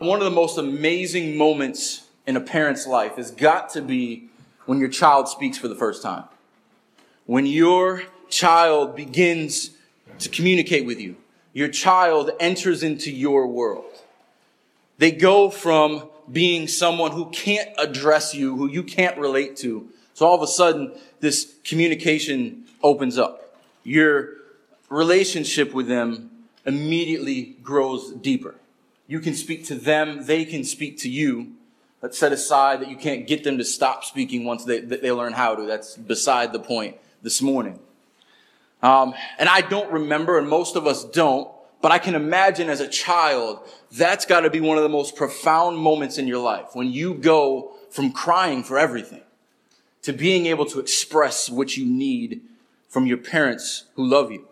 One of the most amazing moments in a parent's life has got to be when your child speaks for the first time. When your child begins to communicate with you, your child enters into your world. They go from being someone who can't address you, who you can't relate to. So all of a sudden, this communication opens up. Your relationship with them immediately grows deeper. You can speak to them, they can speak to you. Let's set aside that you can't get them to stop speaking once they, they learn how to. That's beside the point this morning. Um, and I don't remember, and most of us don't, but I can imagine as a child, that's got to be one of the most profound moments in your life when you go from crying for everything to being able to express what you need from your parents who love you.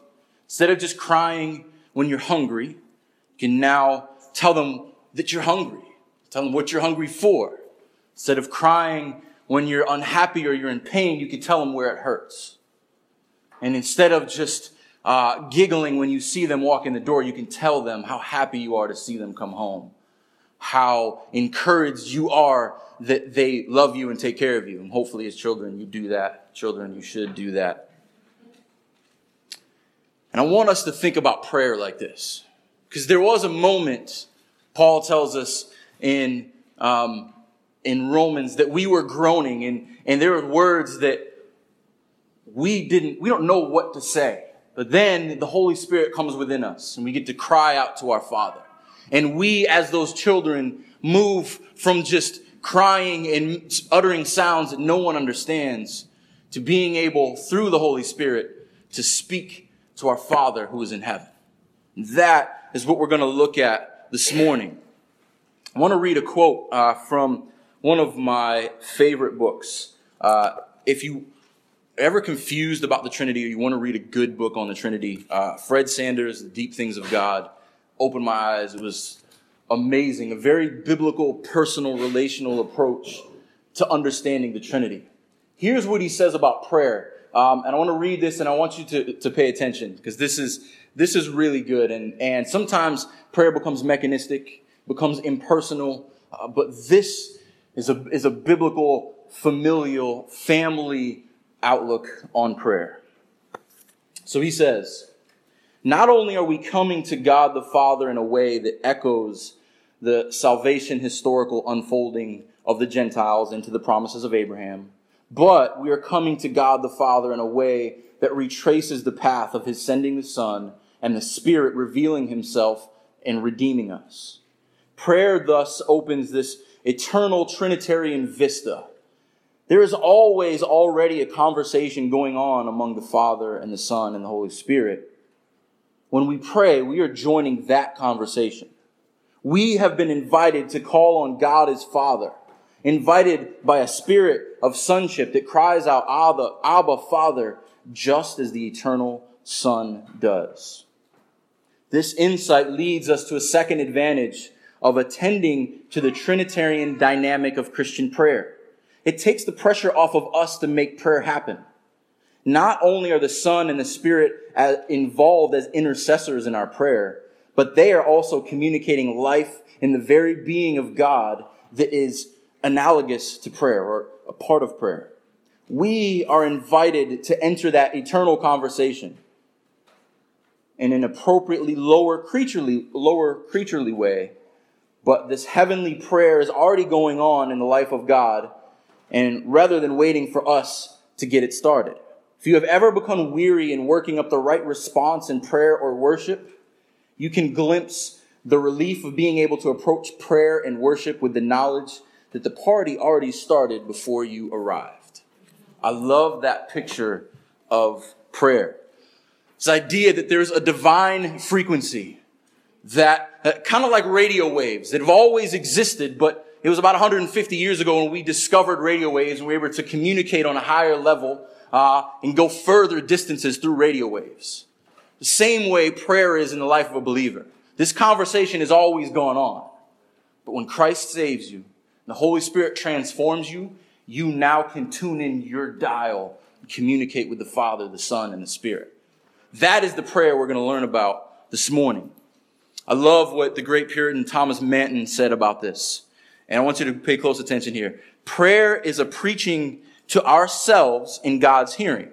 Instead of just crying when you're hungry, you can now Tell them that you're hungry. Tell them what you're hungry for. Instead of crying when you're unhappy or you're in pain, you can tell them where it hurts. And instead of just uh, giggling when you see them walk in the door, you can tell them how happy you are to see them come home, how encouraged you are that they love you and take care of you. And hopefully, as children, you do that. Children, you should do that. And I want us to think about prayer like this. Because there was a moment, Paul tells us in, um, in Romans, that we were groaning, and, and there were words that we didn't, we don't know what to say. But then the Holy Spirit comes within us, and we get to cry out to our Father. And we, as those children, move from just crying and uttering sounds that no one understands to being able, through the Holy Spirit, to speak to our Father who is in heaven. That is what we're going to look at this morning. I want to read a quote uh, from one of my favorite books. Uh, if you ever confused about the Trinity or you want to read a good book on the Trinity, uh, Fred Sanders, The Deep Things of God, opened my eyes. It was amazing, a very biblical, personal, relational approach to understanding the Trinity. Here's what he says about prayer. Um, and I want to read this and I want you to, to pay attention because this is this is really good. And, and sometimes prayer becomes mechanistic, becomes impersonal, uh, but this is a, is a biblical, familial, family outlook on prayer. So he says, not only are we coming to God the Father in a way that echoes the salvation historical unfolding of the Gentiles into the promises of Abraham, but we are coming to God the Father in a way that retraces the path of his sending the Son and the Spirit revealing Himself and redeeming us. Prayer thus opens this eternal Trinitarian vista. There is always already a conversation going on among the Father and the Son and the Holy Spirit. When we pray, we are joining that conversation. We have been invited to call on God as Father, invited by a spirit of sonship that cries out, Abba, Abba, Father, just as the eternal Son does. This insight leads us to a second advantage of attending to the Trinitarian dynamic of Christian prayer. It takes the pressure off of us to make prayer happen. Not only are the Son and the Spirit uh, involved as intercessors in our prayer, but they are also communicating life in the very being of God that is analogous to prayer or a part of prayer. We are invited to enter that eternal conversation in an appropriately lower creaturely, lower creaturely way. But this heavenly prayer is already going on in the life of God. And rather than waiting for us to get it started. If you have ever become weary in working up the right response in prayer or worship, you can glimpse the relief of being able to approach prayer and worship with the knowledge that the party already started before you arrived. I love that picture of prayer. This idea that there's a divine frequency that, uh, kind of like radio waves that have always existed, but it was about 150 years ago when we discovered radio waves and we were able to communicate on a higher level uh, and go further distances through radio waves. The same way prayer is in the life of a believer. This conversation is always going on. But when Christ saves you, the Holy Spirit transforms you, you now can tune in your dial and communicate with the Father, the Son, and the Spirit. That is the prayer we're going to learn about this morning. I love what the great Puritan Thomas Manton said about this. And I want you to pay close attention here. Prayer is a preaching to ourselves in God's hearing.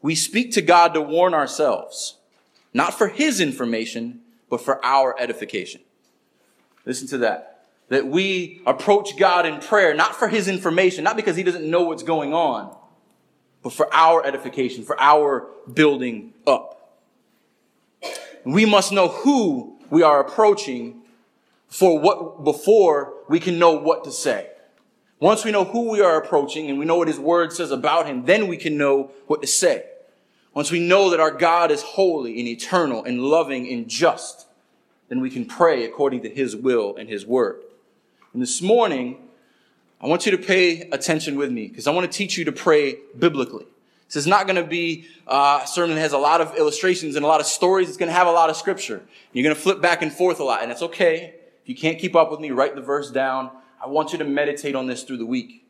We speak to God to warn ourselves, not for his information, but for our edification. Listen to that. That we approach God in prayer, not for his information, not because he doesn't know what's going on, but for our edification, for our building up. We must know who we are approaching for what, before we can know what to say. Once we know who we are approaching and we know what his word says about him, then we can know what to say. Once we know that our God is holy and eternal and loving and just, then we can pray according to his will and his word. And this morning, I want you to pay attention with me because I want to teach you to pray biblically. This is not going to be uh, a sermon that has a lot of illustrations and a lot of stories. It's going to have a lot of scripture. You're going to flip back and forth a lot, and it's okay. If you can't keep up with me, write the verse down. I want you to meditate on this through the week.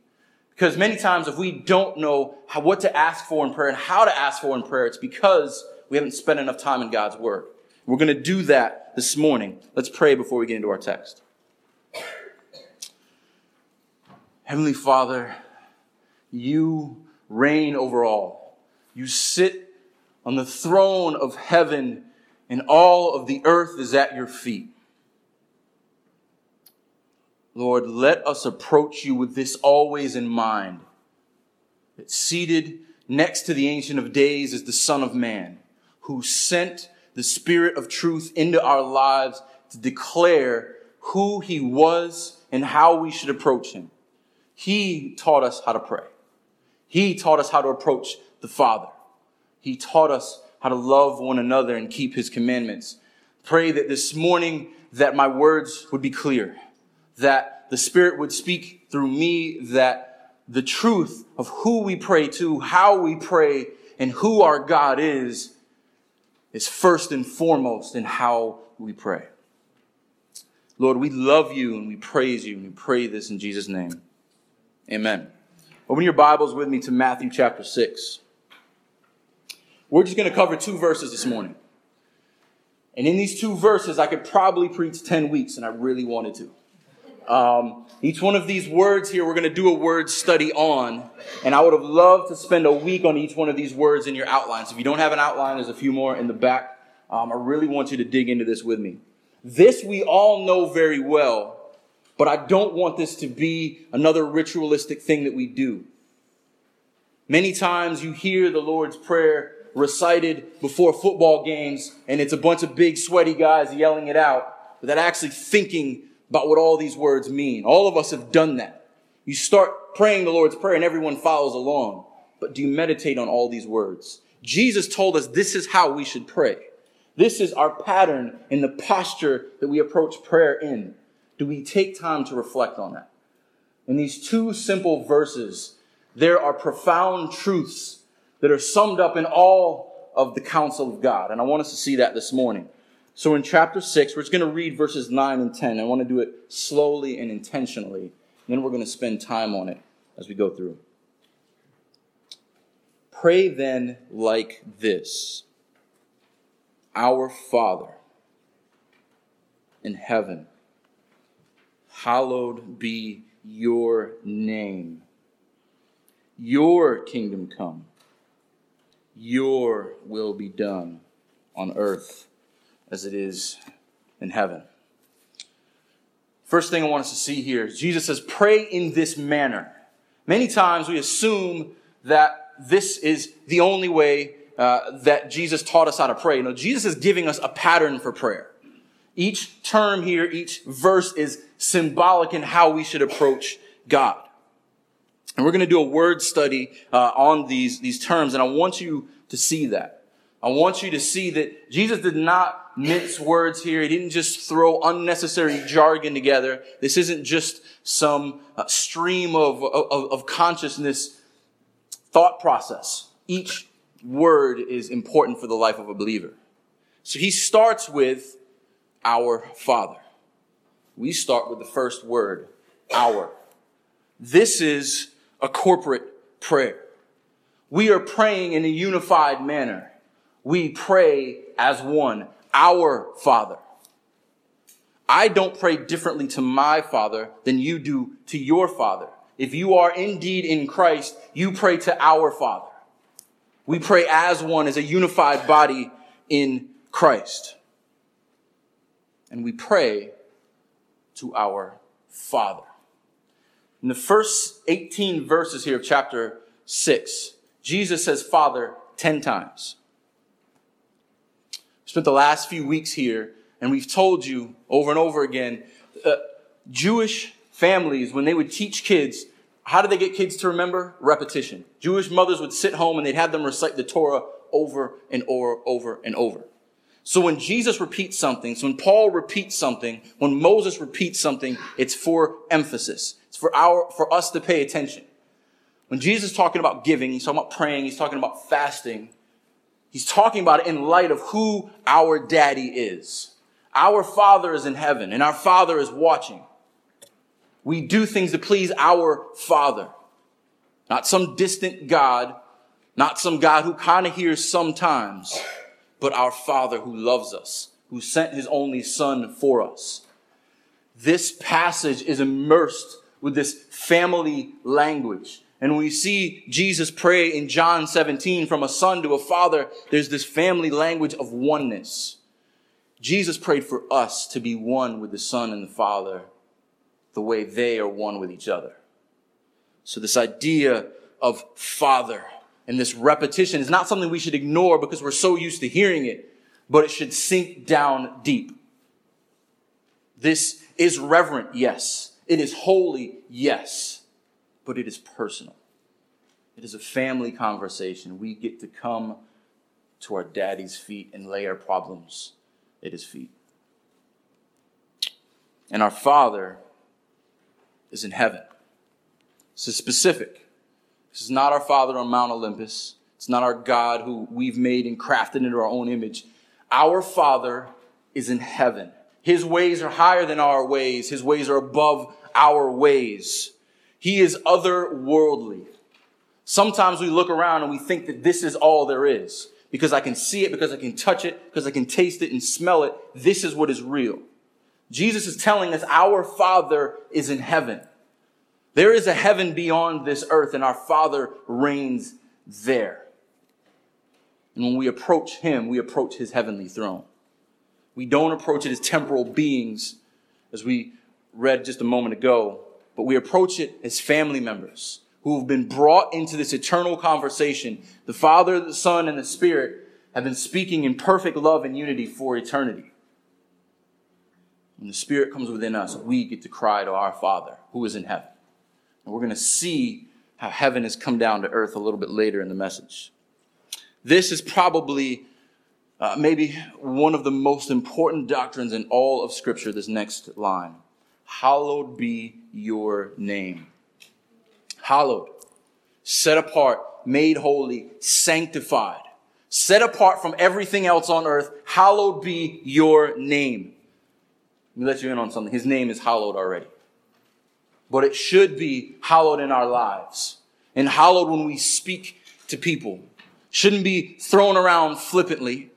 Because many times if we don't know how, what to ask for in prayer and how to ask for in prayer, it's because we haven't spent enough time in God's Word. We're going to do that this morning. Let's pray before we get into our text. Heavenly Father, you reign over all. You sit on the throne of heaven, and all of the earth is at your feet. Lord, let us approach you with this always in mind. That seated next to the Ancient of Days is the Son of Man, who sent the Spirit of truth into our lives to declare who he was and how we should approach him. He taught us how to pray. He taught us how to approach the Father. He taught us how to love one another and keep his commandments. Pray that this morning that my words would be clear that the Spirit would speak through me, that the truth of who we pray to, how we pray, and who our God is, is first and foremost in how we pray. Lord, we love you and we praise you and we pray this in Jesus' name. Amen. Open your Bibles with me to Matthew chapter 6. We're just going to cover two verses this morning. And in these two verses, I could probably preach 10 weeks, and I really wanted to. Um, each one of these words here, we're going to do a word study on. And I would have loved to spend a week on each one of these words in your outlines. If you don't have an outline, there's a few more in the back. Um, I really want you to dig into this with me. This we all know very well, but I don't want this to be another ritualistic thing that we do. Many times you hear the Lord's Prayer recited before football games, and it's a bunch of big, sweaty guys yelling it out without actually thinking about what all these words mean. All of us have done that. You start praying the Lord's Prayer and everyone follows along. But do you meditate on all these words? Jesus told us this is how we should pray. This is our pattern in the posture that we approach prayer in. Do we take time to reflect on that? In these two simple verses, there are profound truths that are summed up in all of the counsel of God. And I want us to see that this morning. So in chapter 6, we're just going to read verses 9 and 10. I want to do it slowly and intentionally. And then we're going to spend time on it as we go through. Pray then like this Our Father in heaven, hallowed be your name. Your kingdom come, your will be done on earth as it is in heaven. First thing I want us to see here is Jesus says, pray in this manner. Many times we assume that this is the only way uh, that Jesus taught us how to pray. No, Jesus is giving us a pattern for prayer. Each term here, each verse is symbolic in how we should approach God. And we're going to do a word study uh, on these, these terms, and I want you to see that. I want you to see that Jesus did not mince words here. He didn't just throw unnecessary jargon together. This isn't just some uh, stream of, of, of consciousness thought process. Each word is important for the life of a believer. So he starts with our Father. We start with the first word, our. This is a corporate prayer. We are praying in a unified manner. We pray as one our Father. I don't pray differently to my Father than you do to your Father. If you are indeed in Christ, you pray to our Father. We pray as one, as a unified body in Christ. And we pray to our Father. In the first 18 verses here of chapter 6, Jesus says Father 10 times. We spent the last few weeks here, and we've told you over and over again uh, Jewish families, when they would teach kids, how did they get kids to remember? Repetition. Jewish mothers would sit home and they'd have them recite the Torah over and over, over and over. So when Jesus repeats something, so when Paul repeats something, when Moses repeats something, it's for emphasis. It's for our, for us to pay attention. When Jesus is talking about giving, he's talking about praying, he's talking about fasting, he's talking about it in light of who our daddy is. Our father is in heaven and our father is watching. We do things to please our father, not some distant God, not some God who kind of hears sometimes but our Father who loves us, who sent his only Son for us. This passage is immersed with this family language. And we see Jesus pray in John 17 from a son to a father. There's this family language of oneness. Jesus prayed for us to be one with the Son and the Father the way they are one with each other. So this idea of Father and this repetition is not something we should ignore because we're so used to hearing it, but it should sink down deep. This is reverent, yes. It is holy, yes. But it is personal. It is a family conversation. We get to come to our daddy's feet and lay our problems at his feet. And our Father is in heaven. This is specific. This is not our Father on Mount Olympus. It's not our God who we've made and crafted into our own image. Our Father is in heaven. His ways are higher than our ways. His ways are above our ways. He is otherworldly. Sometimes we look around and we think that this is all there is. Because I can see it, because I can touch it, because I can taste it and smell it. This is what is real. Jesus is telling us our Father is in heaven. There is a heaven beyond this earth, and our Father reigns there. And when we approach Him, we approach His heavenly throne. We don't approach it as temporal beings, as we read just a moment ago, but we approach it as family members who have been brought into this eternal conversation. The Father, the Son, and the Spirit have been speaking in perfect love and unity for eternity. When the Spirit comes within us, we get to cry to our Father who is in heaven. We're going to see how heaven has come down to earth a little bit later in the message. This is probably uh, maybe one of the most important doctrines in all of Scripture, this next line. Hallowed be your name. Hallowed, set apart, made holy, sanctified, set apart from everything else on earth. Hallowed be your name. Let me let you in on something. His name is hallowed already but it should be hallowed in our lives and hallowed when we speak to people. Shouldn't be thrown around flippantly.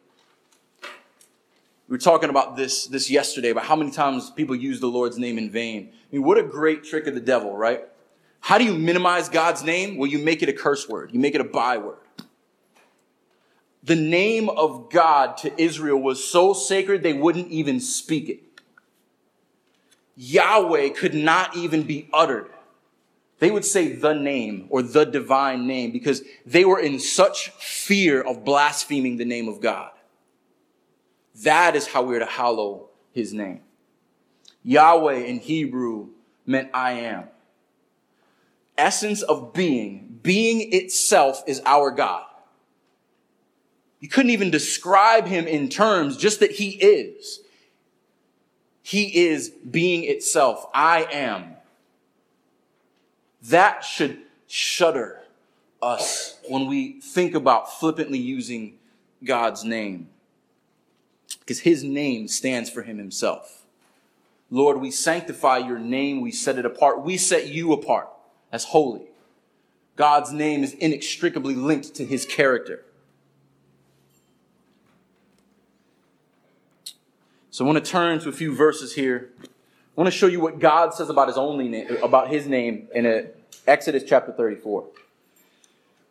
We were talking about this, this yesterday, about how many times people use the Lord's name in vain. I mean, what a great trick of the devil, right? How do you minimize God's name? Well, you make it a curse word. You make it a byword. The name of God to Israel was so sacred they wouldn't even speak it. Yahweh could not even be uttered. They would say the name or the divine name because they were in such fear of blaspheming the name of God. That is how we're to hallow his name. Yahweh in Hebrew meant I am. Essence of being. Being itself is our God. You couldn't even describe him in terms, just that he is. He is being itself. I am. That should shudder us when we think about flippantly using God's name. Because his name stands for him himself. Lord, we sanctify your name. We set it apart. We set you apart as holy. God's name is inextricably linked to his character. So I want to turn to a few verses here. I want to show you what God says about his only name, about his name in a, Exodus chapter 34.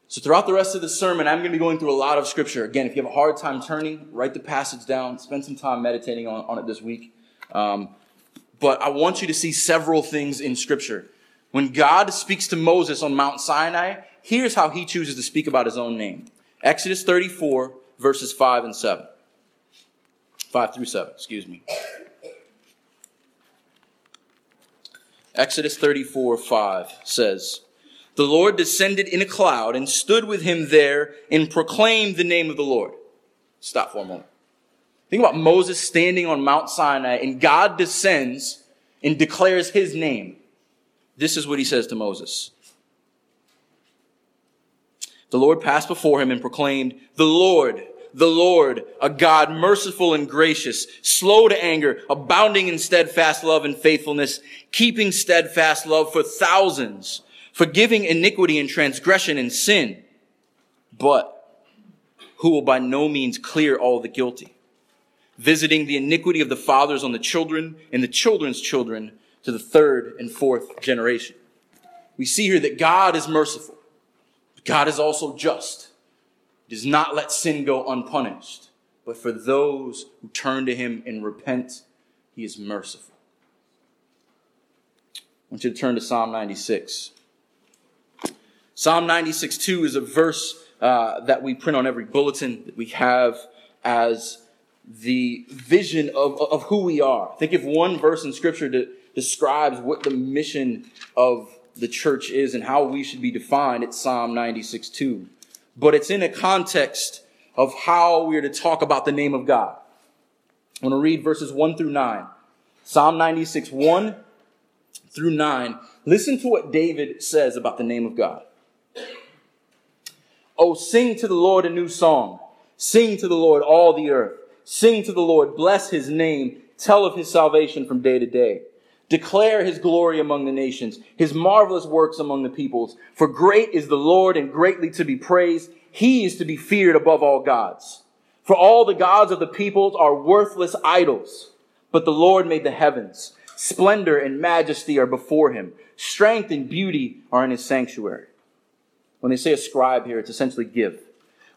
So throughout the rest of the sermon, I'm going to be going through a lot of scripture. Again, if you have a hard time turning, write the passage down, spend some time meditating on, on it this week. Um, but I want you to see several things in scripture. When God speaks to Moses on Mount Sinai, here's how he chooses to speak about his own name. Exodus 34, verses 5 and 7. 5 through 7, excuse me. Exodus 34, 5 says, The Lord descended in a cloud and stood with him there and proclaimed the name of the Lord. Stop for a moment. Think about Moses standing on Mount Sinai and God descends and declares his name. This is what he says to Moses. The Lord passed before him and proclaimed, The Lord, the Lord, a God merciful and gracious, slow to anger, abounding in steadfast love and faithfulness, keeping steadfast love for thousands, forgiving iniquity and transgression and sin, but who will by no means clear all the guilty, visiting the iniquity of the fathers on the children and the children's children to the third and fourth generation. We see here that God is merciful. God is also just. Does not let sin go unpunished. But for those who turn to him and repent, he is merciful. I want you to turn to Psalm 96. Psalm 96 2 is a verse uh, that we print on every bulletin that we have as the vision of, of who we are. Think of one verse in Scripture describes what the mission of the church is and how we should be defined, it's Psalm 96 2. But it's in a context of how we are to talk about the name of God. I want to read verses 1 through 9. Psalm 96 1 through 9. Listen to what David says about the name of God. Oh, sing to the Lord a new song. Sing to the Lord all the earth. Sing to the Lord. Bless his name. Tell of his salvation from day to day. Declare his glory among the nations, his marvelous works among the peoples. For great is the Lord and greatly to be praised. He is to be feared above all gods. For all the gods of the peoples are worthless idols, but the Lord made the heavens. Splendor and majesty are before him. Strength and beauty are in his sanctuary. When they say ascribe here, it's essentially give.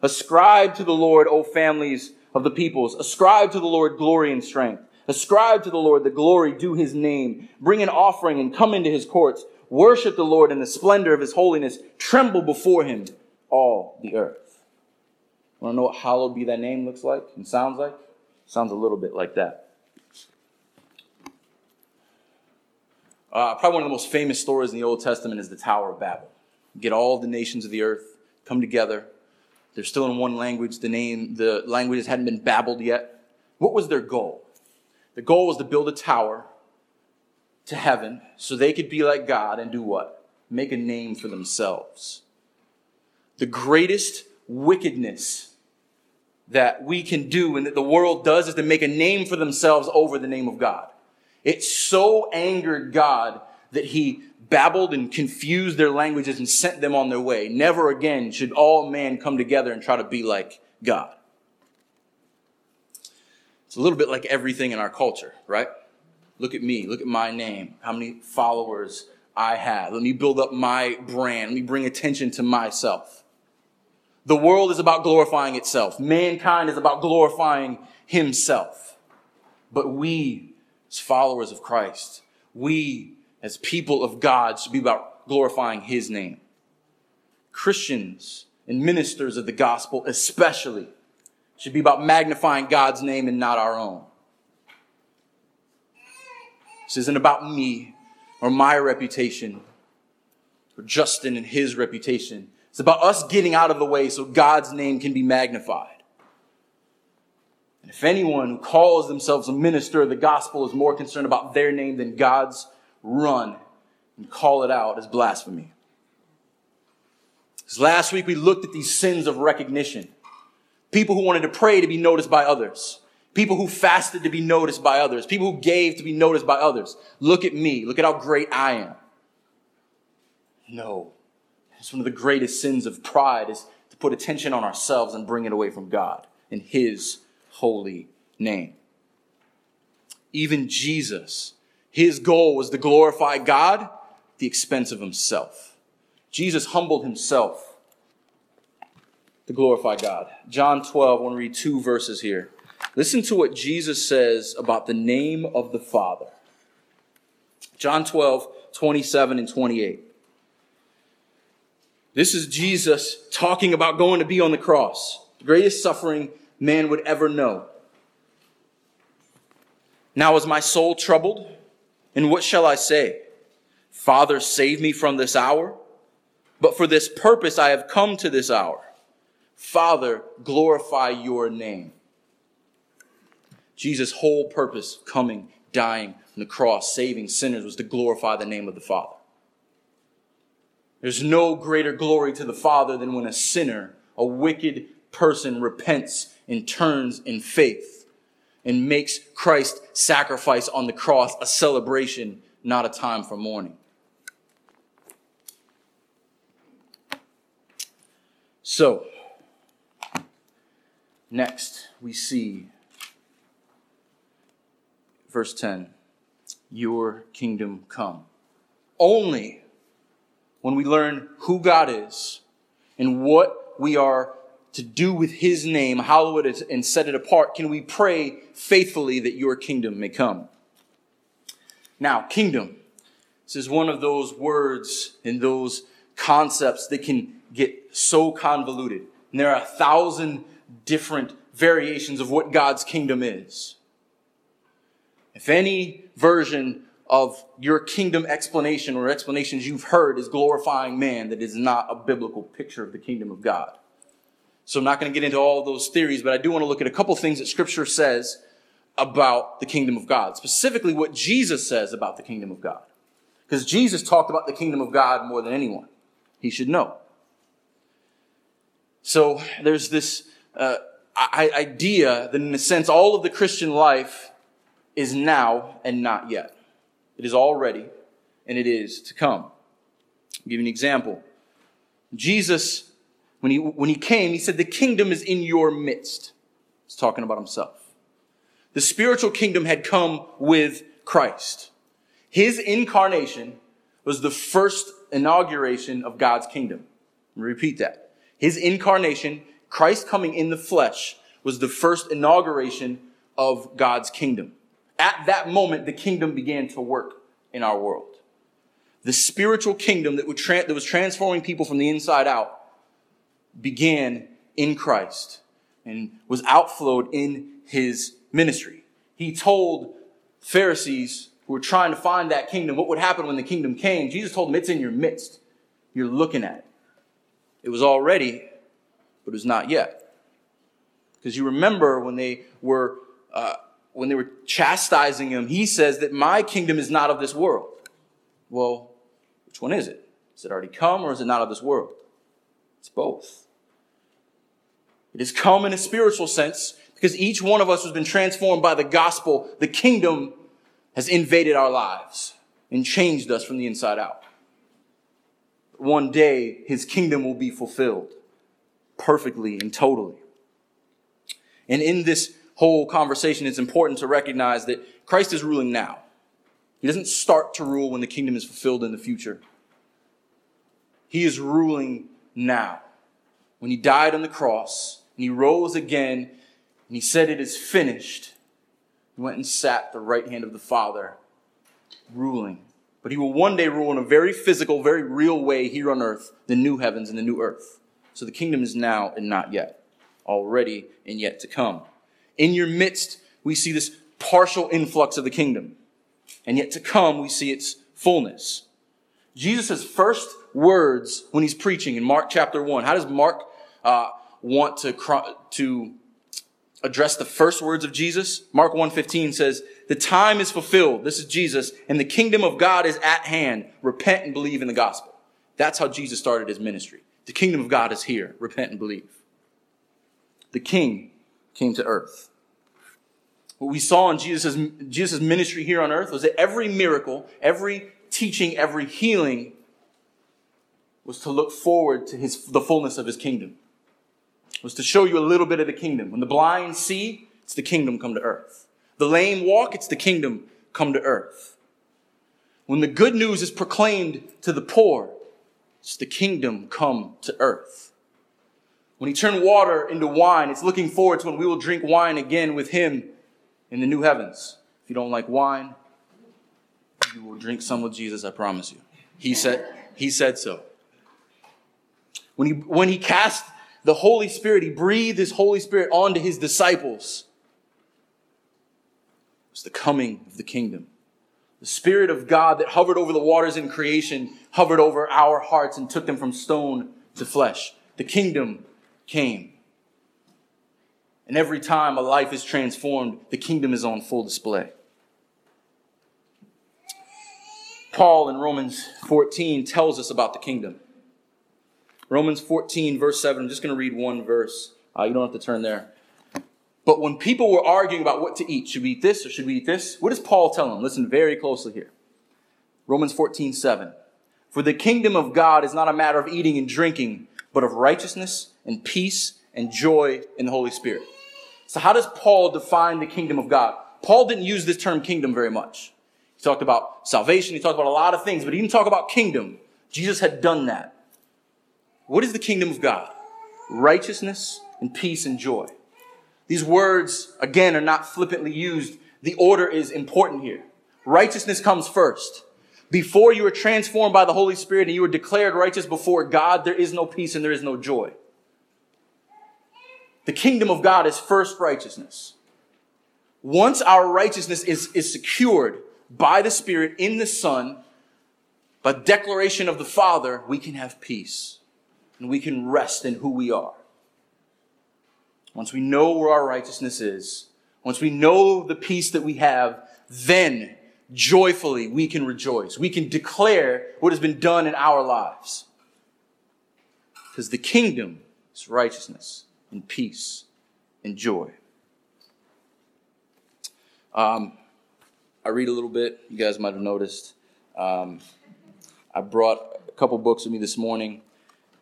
Ascribe to the Lord, O families of the peoples. Ascribe to the Lord glory and strength. Ascribe to the Lord the glory due his name. Bring an offering and come into his courts. Worship the Lord in the splendor of his holiness. Tremble before him, all the earth. Want to know what hallowed be thy name looks like and sounds like? Sounds a little bit like that. Uh, probably one of the most famous stories in the Old Testament is the Tower of Babel. Get all the nations of the earth come together. They're still in one language. The name, the languages hadn't been babbled yet. What was their goal? The goal was to build a tower to heaven so they could be like God and do what? Make a name for themselves. The greatest wickedness that we can do and that the world does is to make a name for themselves over the name of God. It so angered God that he babbled and confused their languages and sent them on their way. Never again should all man come together and try to be like God. It's a little bit like everything in our culture, right? Look at me. Look at my name. How many followers I have. Let me build up my brand. Let me bring attention to myself. The world is about glorifying itself. Mankind is about glorifying himself. But we, as followers of Christ, we, as people of God, should be about glorifying his name. Christians and ministers of the gospel, especially, should be about magnifying God's name and not our own. This isn't about me or my reputation or Justin and his reputation. It's about us getting out of the way so God's name can be magnified. And if anyone who calls themselves a minister of the gospel is more concerned about their name than God's, run and call it out as blasphemy. Because last week we looked at these sins of recognition. People who wanted to pray to be noticed by others. People who fasted to be noticed by others. People who gave to be noticed by others. Look at me. Look at how great I am. No. It's one of the greatest sins of pride is to put attention on ourselves and bring it away from God in His holy name. even Jesus, his goal was to glorify God at the expense of himself. Jesus humbled himself to glorify God. John 12, I want to read two verses here. Listen to what Jesus says about the name of the Father. John 12, 27 and 28. This is Jesus talking about going to be on the cross, the greatest suffering man would ever know. Now is my soul troubled? And what shall I say? Father, save me from this hour? But for this purpose I have come to this hour. Father, glorify your name. Jesus' whole purpose coming, dying on the cross, saving sinners was to glorify the name of the Father. There's no greater glory to the Father than when a sinner, a wicked person repents and turns in faith and makes Christ's sacrifice on the cross a celebration, not a time for mourning. So, next we see verse 10 Your kingdom come. Only when we learn who God is and what we are to do with his name, hallow it and set it apart, can we pray faithfully that your kingdom may come? Now, kingdom. This is one of those words and those concepts that can get so convoluted. And there are a thousand different variations of what God's kingdom is. If any version of your kingdom explanation or explanations you've heard is glorifying man, that is not a biblical picture of the kingdom of God. So I'm not going to get into all those theories, but I do want to look at a couple things that scripture says about the kingdom of God, specifically what Jesus says about the kingdom of God. Because Jesus talked about the kingdom of God more than anyone. He should know. So there's this uh, idea that, in a sense, all of the Christian life is now and not yet. It is already and it is to come. I'll give you an example. Jesus, when he, when he came, he said, The kingdom is in your midst. He's talking about himself. The spiritual kingdom had come with Christ. His incarnation was the first inauguration of God's kingdom. Repeat that. His incarnation, Christ coming in the flesh, was the first inauguration of God's kingdom. At that moment, the kingdom began to work in our world. The spiritual kingdom that, tra- that was transforming people from the inside out began in Christ and was outflowed in his ministry. He told Pharisees who were trying to find that kingdom what would happen when the kingdom came. Jesus told them, It's in your midst. You're looking at it. It was already, but was not yet. Because you remember when they were uh, when they were chastising him, he says that my kingdom is not of this world. Well, which one is it? Is it already come or is it not of this world? It's both. It has come in a spiritual sense because each one of us has been transformed by the gospel. The kingdom has invaded our lives and changed us from the inside out. One day, his kingdom will be fulfilled perfectly and totally. And in this whole conversation, it's important to recognize that Christ is ruling now. He doesn't start to rule when the kingdom is fulfilled in the future. He is ruling now. When he died on the cross and he rose again and he said, It is finished, he went and sat at the right hand of the Father, ruling. But he will one day rule in a very physical, very real way here on earth, the new heavens and the new earth. So the kingdom is now and not yet, already and yet to come. In your midst, we see this partial influx of the kingdom. And yet to come, we see its fullness. Jesus' first words when he's preaching in Mark chapter 1. How does Mark uh, want to, to address the first words of Jesus? Mark 1.15 says, The time is fulfilled. This is Jesus. And the kingdom of God is at hand. Repent and believe in the gospel. That's how Jesus started his ministry. The kingdom of God is here. Repent and believe. The king came to earth. What we saw in Jesus' Jesus' ministry here on earth was that every miracle, every teaching, every healing was to look forward to his, the fullness of his kingdom. Was to show you a little bit of the kingdom. When the blind see, it's the kingdom come to earth. The lame walk, it's the kingdom come to earth. When the good news is proclaimed to the poor, it's the kingdom come to earth. When he turned water into wine, it's looking forward to when we will drink wine again with him in the new heavens. If you don't like wine, you will drink some with Jesus, I promise you. He said, he said so. When he, when he cast the Holy Spirit, he breathed his Holy Spirit onto his disciples. It's the coming of the kingdom. The Spirit of God that hovered over the waters in creation hovered over our hearts and took them from stone to flesh. The kingdom came. And every time a life is transformed, the kingdom is on full display. Paul in Romans 14 tells us about the kingdom. Romans 14, verse 7. I'm just going to read one verse. Uh, you don't have to turn there. But when people were arguing about what to eat, should we eat this or should we eat this? What does Paul tell them? Listen very closely here. Romans 14, 7. For the kingdom of God is not a matter of eating and drinking, but of righteousness and peace and joy in the Holy Spirit. So how does Paul define the kingdom of God? Paul didn't use this term kingdom very much. He talked about salvation. He talked about a lot of things, but he didn't talk about kingdom. Jesus had done that. What is the kingdom of God? Righteousness and peace and joy. These words, again, are not flippantly used. The order is important here. Righteousness comes first. Before you are transformed by the Holy Spirit and you are declared righteous before God, there is no peace and there is no joy. The kingdom of God is first righteousness. Once our righteousness is, is secured by the Spirit in the Son, by declaration of the Father, we can have peace and we can rest in who we are once we know where our righteousness is, once we know the peace that we have, then joyfully we can rejoice. We can declare what has been done in our lives. Because the kingdom is righteousness and peace and joy. Um, I read a little bit. You guys might have noticed. Um, I brought a couple books with me this morning.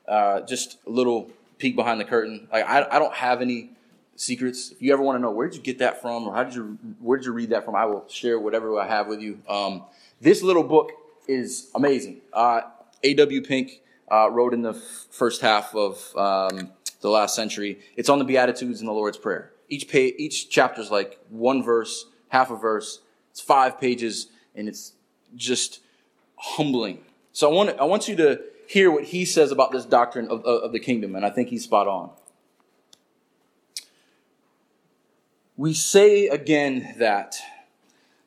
Uh, just a little peek behind the curtain. Like I, I don't have any secrets. If you ever want to know where did you get that from, or how did you where did you read that from, I will share whatever I have with you. Um, this little book is amazing. Uh, A.W. Pink uh, wrote in the f- first half of um, the last century. It's on the Beatitudes and the Lord's Prayer. Each page, each chapter is like one verse, half a verse. It's five pages, and it's just humbling. So I want I want you to hear what he says about this doctrine of, of, the kingdom, and I think he's spot on. We say again that,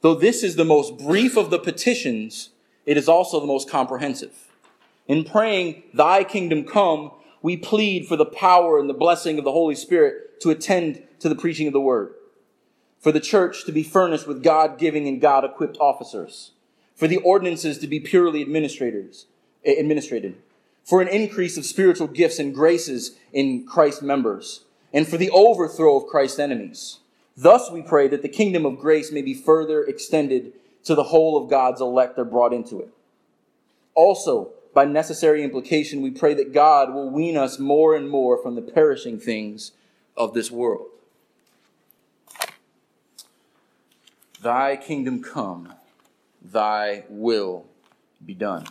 though this is the most brief of the petitions, it is also the most comprehensive. In praying, Thy kingdom come, we plead for the power and the blessing of the Holy Spirit to attend to the preaching of the word, for the church to be furnished with God giving and God equipped officers, for the ordinances to be purely administrators, Uh, administrated, for an increase of spiritual gifts and graces in Christ's members, and for the overthrow of Christ's enemies. Thus we pray that the kingdom of grace may be further extended to the whole of God's elect are brought into it. Also, by necessary implication, we pray that God will wean us more and more from the perishing things of this world. Thy kingdom come, thy will be done.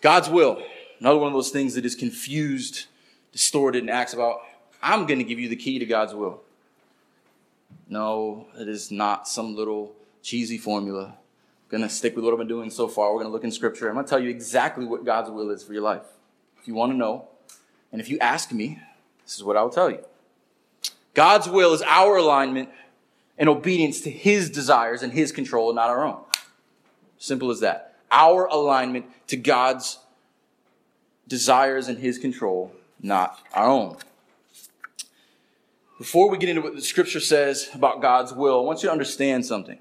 God's will, another one of those things that is confused, distorted, and acts about, I'm going to give you the key to God's will. No, it is not some little cheesy formula. I'm going to stick with what I've been doing so far. We're going to look in Scripture. I'm going to tell you exactly what God's will is for your life. If you want to know, and if you ask me, this is what I will tell you. God's will is our alignment and obedience to His desires and His control, and not our own. Simple as that our alignment to God's desires and His control, not our own. Before we get into what the scripture says about God's will, I want you to understand something.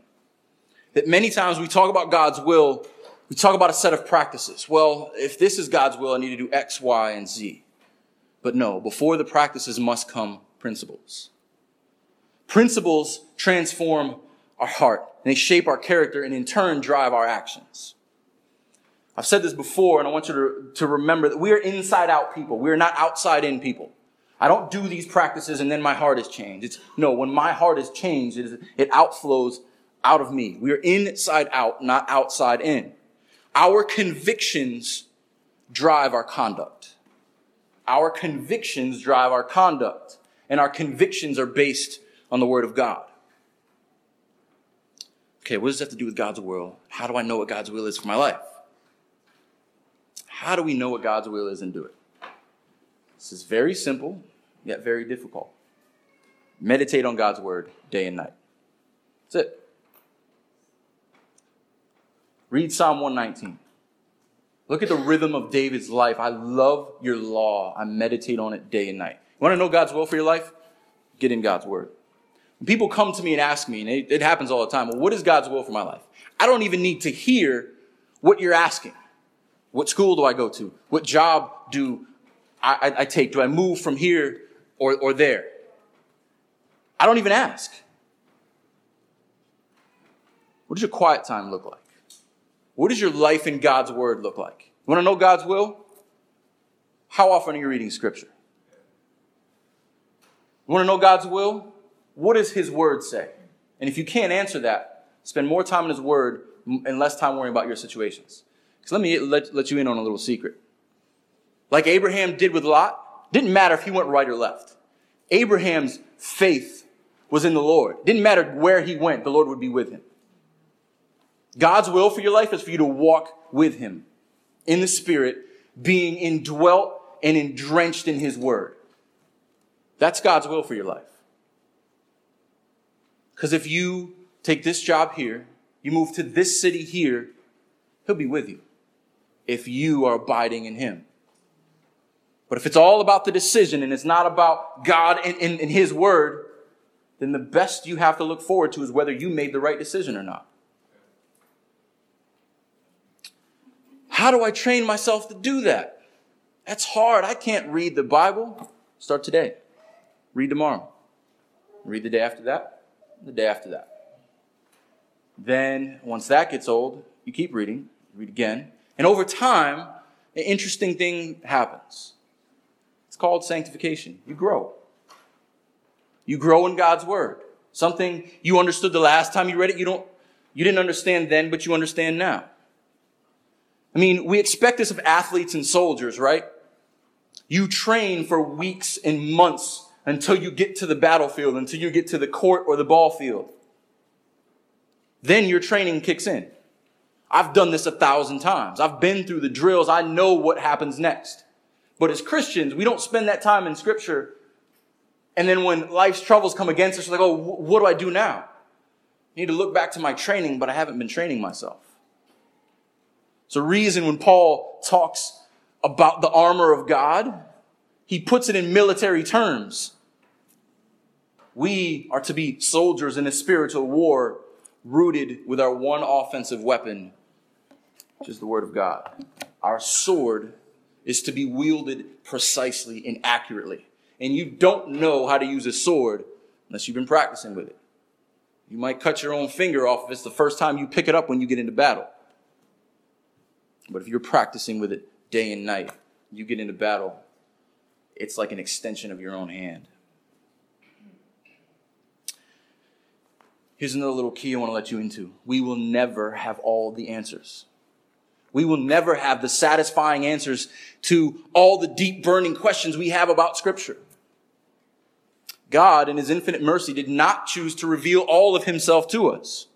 That many times we talk about God's will, we talk about a set of practices. Well, if this is God's will, I need to do X, Y, and Z. But no, before the practices must come principles. Principles transform our heart, and they shape our character, and in turn drive our actions. I've said this before, and I want you to, to remember that we are inside out people. We are not outside in people. I don't do these practices and then my heart is changed. It's no, when my heart is changed, it, is, it outflows out of me. We are inside out, not outside in. Our convictions drive our conduct. Our convictions drive our conduct, and our convictions are based on the Word of God. Okay, what does that have to do with God's will? How do I know what God's will is for my life? How do we know what God's will is and do it? This is very simple, yet very difficult. Meditate on God's Word day and night. That's it. Read Psalm 119. Look at the rhythm of David's life. I love your law. I meditate on it day and night. You want to know God's will for your life? Get in God's word. When people come to me and ask me, and it, it happens all the time, well, what is God's will for my life? I don't even need to hear what you're asking. What school do I go to? What job do I, I, I take? Do I move from here or, or there? I don't even ask. What does your quiet time look like? What does your life in God's Word look like? You want to know God's will? How often are you reading Scripture? You want to know God's will? What does His Word say? And if you can't answer that, spend more time in His Word and less time worrying about your situations. Because let me let, let you in on a little secret. Like Abraham did with Lot, didn't matter if he went right or left. Abraham's faith was in the Lord. Didn't matter where he went, the Lord would be with him. God's will for your life is for you to walk with Him in the Spirit, being indwelt and drenched in His Word. That's God's will for your life. Because if you take this job here, you move to this city here, He'll be with you if you are abiding in Him. But if it's all about the decision and it's not about God and, and, and His Word, then the best you have to look forward to is whether you made the right decision or not. How do I train myself to do that? That's hard. I can't read the Bible. Start today. Read tomorrow. Read the day after that. The day after that. Then, once that gets old, you keep reading, read again. And over time, an interesting thing happens. It's called sanctification. You grow. You grow in God's Word. Something you understood the last time you read it, you don't, you didn't understand then, but you understand now. I mean, we expect this of athletes and soldiers, right? You train for weeks and months until you get to the battlefield, until you get to the court or the ball field. Then your training kicks in. I've done this a thousand times. I've been through the drills. I know what happens next. But as Christians, we don't spend that time in scripture. And then when life's troubles come against us, we're like, oh, what do I do now? I need to look back to my training, but I haven't been training myself. It's a reason when Paul talks about the armor of God, he puts it in military terms. We are to be soldiers in a spiritual war rooted with our one offensive weapon, which is the Word of God. Our sword is to be wielded precisely and accurately. And you don't know how to use a sword unless you've been practicing with it. You might cut your own finger off if it's the first time you pick it up when you get into battle. But if you're practicing with it day and night, you get into battle, it's like an extension of your own hand. Here's another little key I want to let you into. We will never have all the answers. We will never have the satisfying answers to all the deep burning questions we have about Scripture. God, in His infinite mercy, did not choose to reveal all of Himself to us.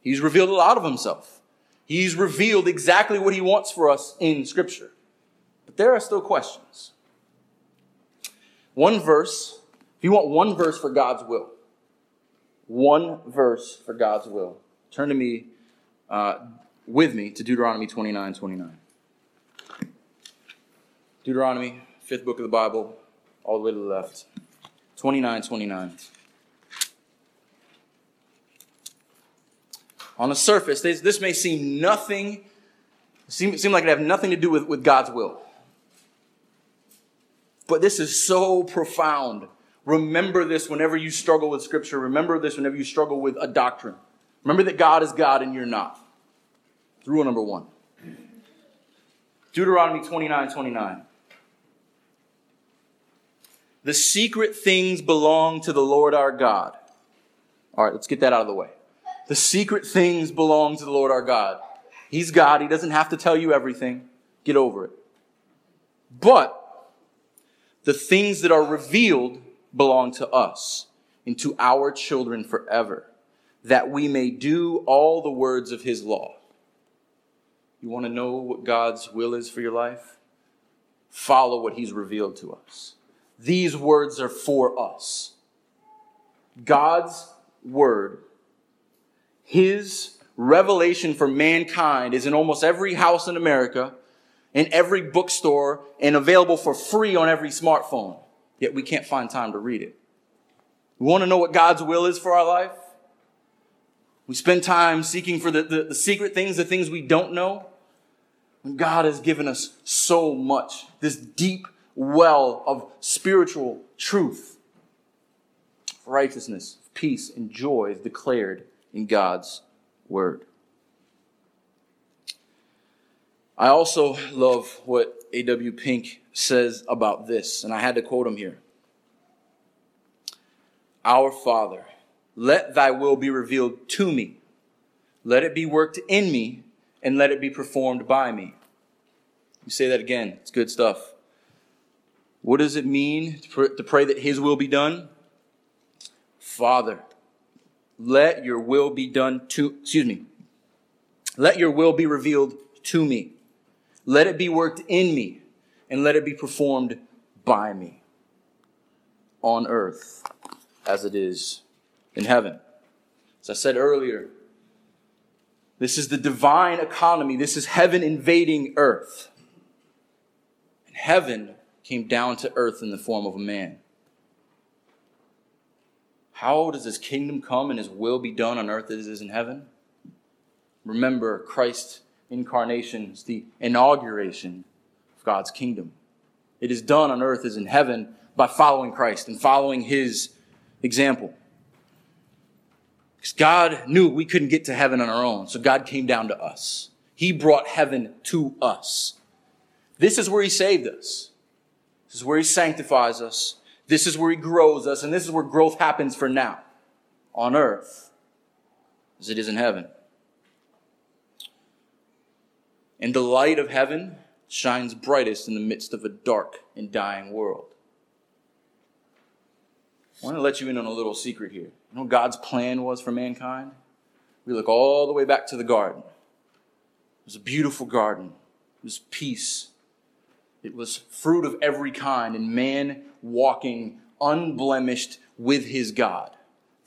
He's revealed a lot of Himself. He's revealed exactly what he wants for us in Scripture. But there are still questions. One verse, if you want one verse for God's will, one verse for God's will, turn to me, uh, with me, to Deuteronomy 29 29. Deuteronomy, fifth book of the Bible, all the way to the left. 29 29. On the surface, this, this may seem nothing, seem, seem like it have nothing to do with, with God's will. But this is so profound. Remember this whenever you struggle with Scripture. Remember this whenever you struggle with a doctrine. Remember that God is God and you're not. Rule number one. Deuteronomy 29 29. the secret things belong to the Lord our God. All right, let's get that out of the way. The secret things belong to the Lord our God. He's God. He doesn't have to tell you everything. Get over it. But the things that are revealed belong to us and to our children forever, that we may do all the words of his law. You want to know what God's will is for your life? Follow what he's revealed to us. These words are for us. God's word, his revelation for mankind is in almost every house in America, in every bookstore, and available for free on every smartphone. Yet we can't find time to read it. We want to know what God's will is for our life? We spend time seeking for the, the, the secret things, the things we don't know. God has given us so much, this deep well of spiritual truth, righteousness, peace, and joy is declared in God's word. I also love what A.W. Pink says about this, and I had to quote him here. Our Father, let thy will be revealed to me. Let it be worked in me, and let it be performed by me. You say that again. It's good stuff. What does it mean to pray that His will be done? Father, let your will be done to, excuse me, let your will be revealed to me. Let it be worked in me, and let it be performed by me on earth as it is in heaven. As I said earlier, this is the divine economy. This is heaven invading earth. And heaven came down to earth in the form of a man. How does his kingdom come and his will be done on earth as it is in heaven? Remember, Christ's incarnation is the inauguration of God's kingdom. It is done on earth as in heaven by following Christ and following his example. Because God knew we couldn't get to heaven on our own, so God came down to us. He brought heaven to us. This is where He saved us. This is where He sanctifies us. This is where He grows us, and this is where growth happens for now on earth as it is in heaven. And the light of heaven shines brightest in the midst of a dark and dying world. I want to let you in on a little secret here. You know what God's plan was for mankind? We look all the way back to the garden. It was a beautiful garden. It was peace. It was fruit of every kind, and man walking unblemished with his God.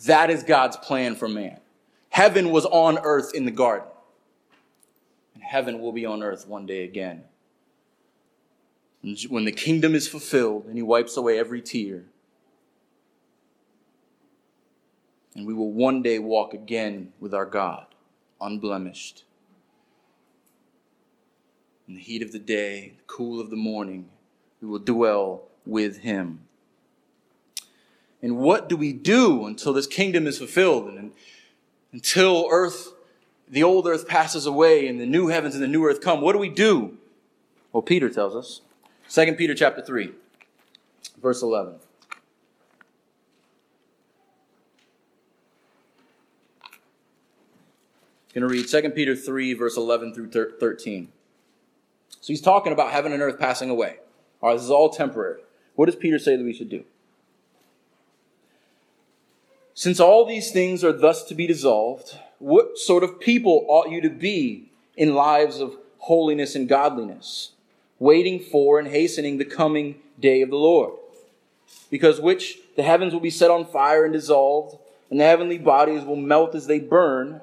That is God's plan for man. Heaven was on earth in the garden. And heaven will be on earth one day again. When the kingdom is fulfilled and he wipes away every tear, and we will one day walk again with our God, unblemished. In the heat of the day, the cool of the morning, we will dwell with Him. And what do we do until this kingdom is fulfilled and until earth, the old earth passes away and the new heavens and the new earth come? What do we do? Well, Peter tells us. 2 Peter chapter 3, verse 11. Going to read 2 Peter 3, verse 11 through 13. So he's talking about heaven and earth passing away. All right, this is all temporary. What does Peter say that we should do? Since all these things are thus to be dissolved, what sort of people ought you to be in lives of holiness and godliness, waiting for and hastening the coming day of the Lord? Because which the heavens will be set on fire and dissolved, and the heavenly bodies will melt as they burn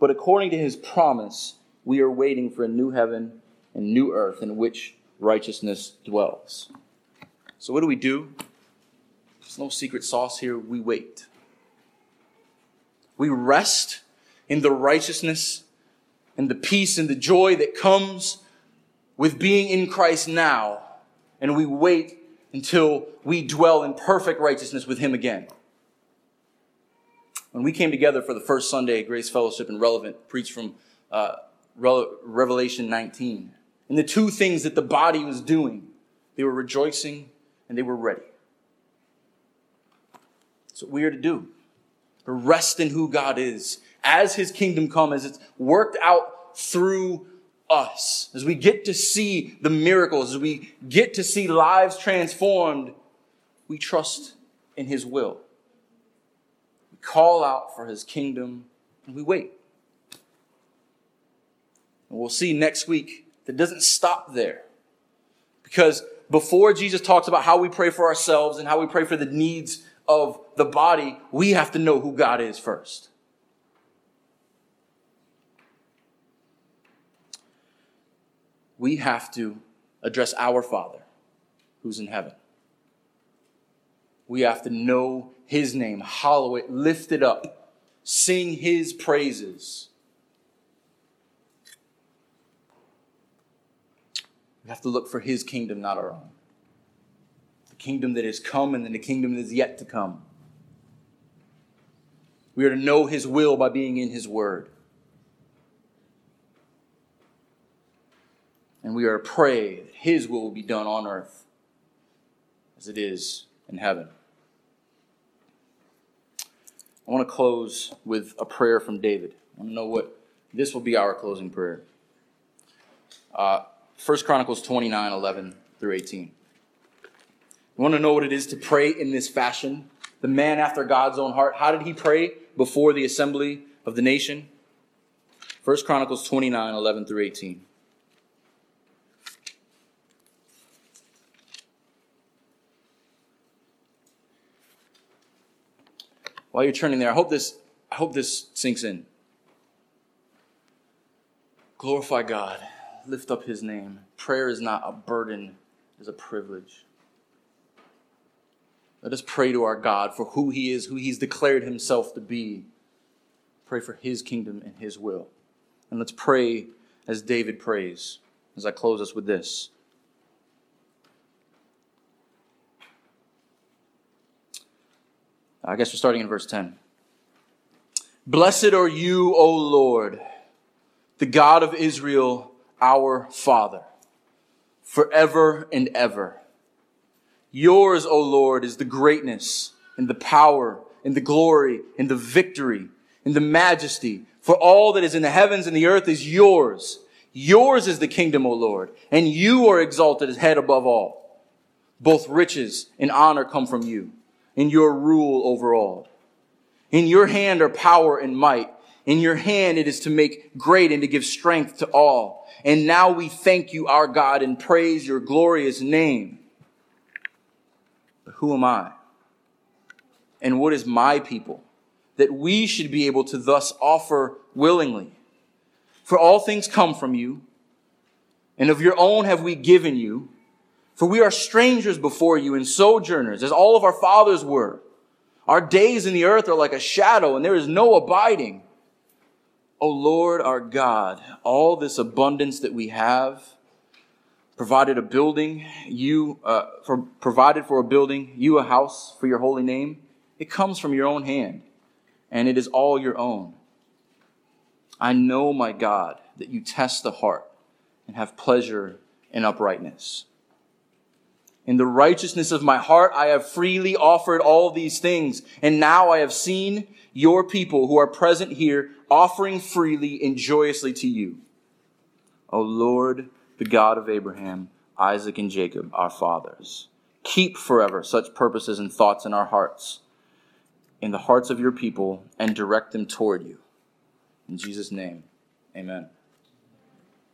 but according to his promise, we are waiting for a new heaven and new earth in which righteousness dwells. So, what do we do? There's no secret sauce here. We wait. We rest in the righteousness and the peace and the joy that comes with being in Christ now. And we wait until we dwell in perfect righteousness with Him again. When we came together for the first Sunday at Grace Fellowship and Relevant, preached from uh, Revelation 19. And the two things that the body was doing, they were rejoicing and they were ready. That's what we are to do. To rest in who God is as his kingdom comes, as it's worked out through us, as we get to see the miracles, as we get to see lives transformed, we trust in his will. Call out for his kingdom and we wait. And we'll see next week that doesn't stop there. Because before Jesus talks about how we pray for ourselves and how we pray for the needs of the body, we have to know who God is first. We have to address our Father who's in heaven. We have to know his name, hollow it, lift it up, sing his praises. We have to look for his kingdom, not our own The kingdom that has come and then the kingdom that is yet to come. We are to know His will by being in His Word. And we are to pray that His will be done on earth as it is in heaven. I want to close with a prayer from David. I want to know what this will be our closing prayer. Uh, 1 Chronicles 29 11 through 18. You want to know what it is to pray in this fashion? The man after God's own heart. How did he pray before the assembly of the nation? 1 Chronicles 29 11 through 18. While you're turning there, I hope this, I hope this sinks in. Glorify God. Lift up his name. Prayer is not a burden, it is a privilege. Let us pray to our God for who He is, who He's declared Himself to be. Pray for His kingdom and His will. And let's pray as David prays, as I close us with this. I guess we're starting in verse 10. Blessed are you, O Lord, the God of Israel, our Father, forever and ever. Yours, O Lord, is the greatness and the power and the glory and the victory and the majesty. For all that is in the heavens and the earth is yours. Yours is the kingdom, O Lord, and you are exalted as head above all. Both riches and honor come from you, and your rule over all. In your hand are power and might. In your hand it is to make great and to give strength to all. And now we thank you, our God, and praise your glorious name. But who am I? And what is my people? That we should be able to thus offer willingly. For all things come from you, and of your own have we given you. For we are strangers before you and sojourners, as all of our fathers were. Our days in the earth are like a shadow, and there is no abiding. O Lord our God, all this abundance that we have, provided a building, you uh, for, provided for a building, you a house for your holy name. It comes from your own hand, and it is all your own. I know, my God, that you test the heart and have pleasure in uprightness. In the righteousness of my heart, I have freely offered all these things, and now I have seen your people who are present here offering freely and joyously to you. O Lord, the God of Abraham, Isaac, and Jacob, our fathers. Keep forever such purposes and thoughts in our hearts, in the hearts of your people, and direct them toward you. In Jesus' name, amen.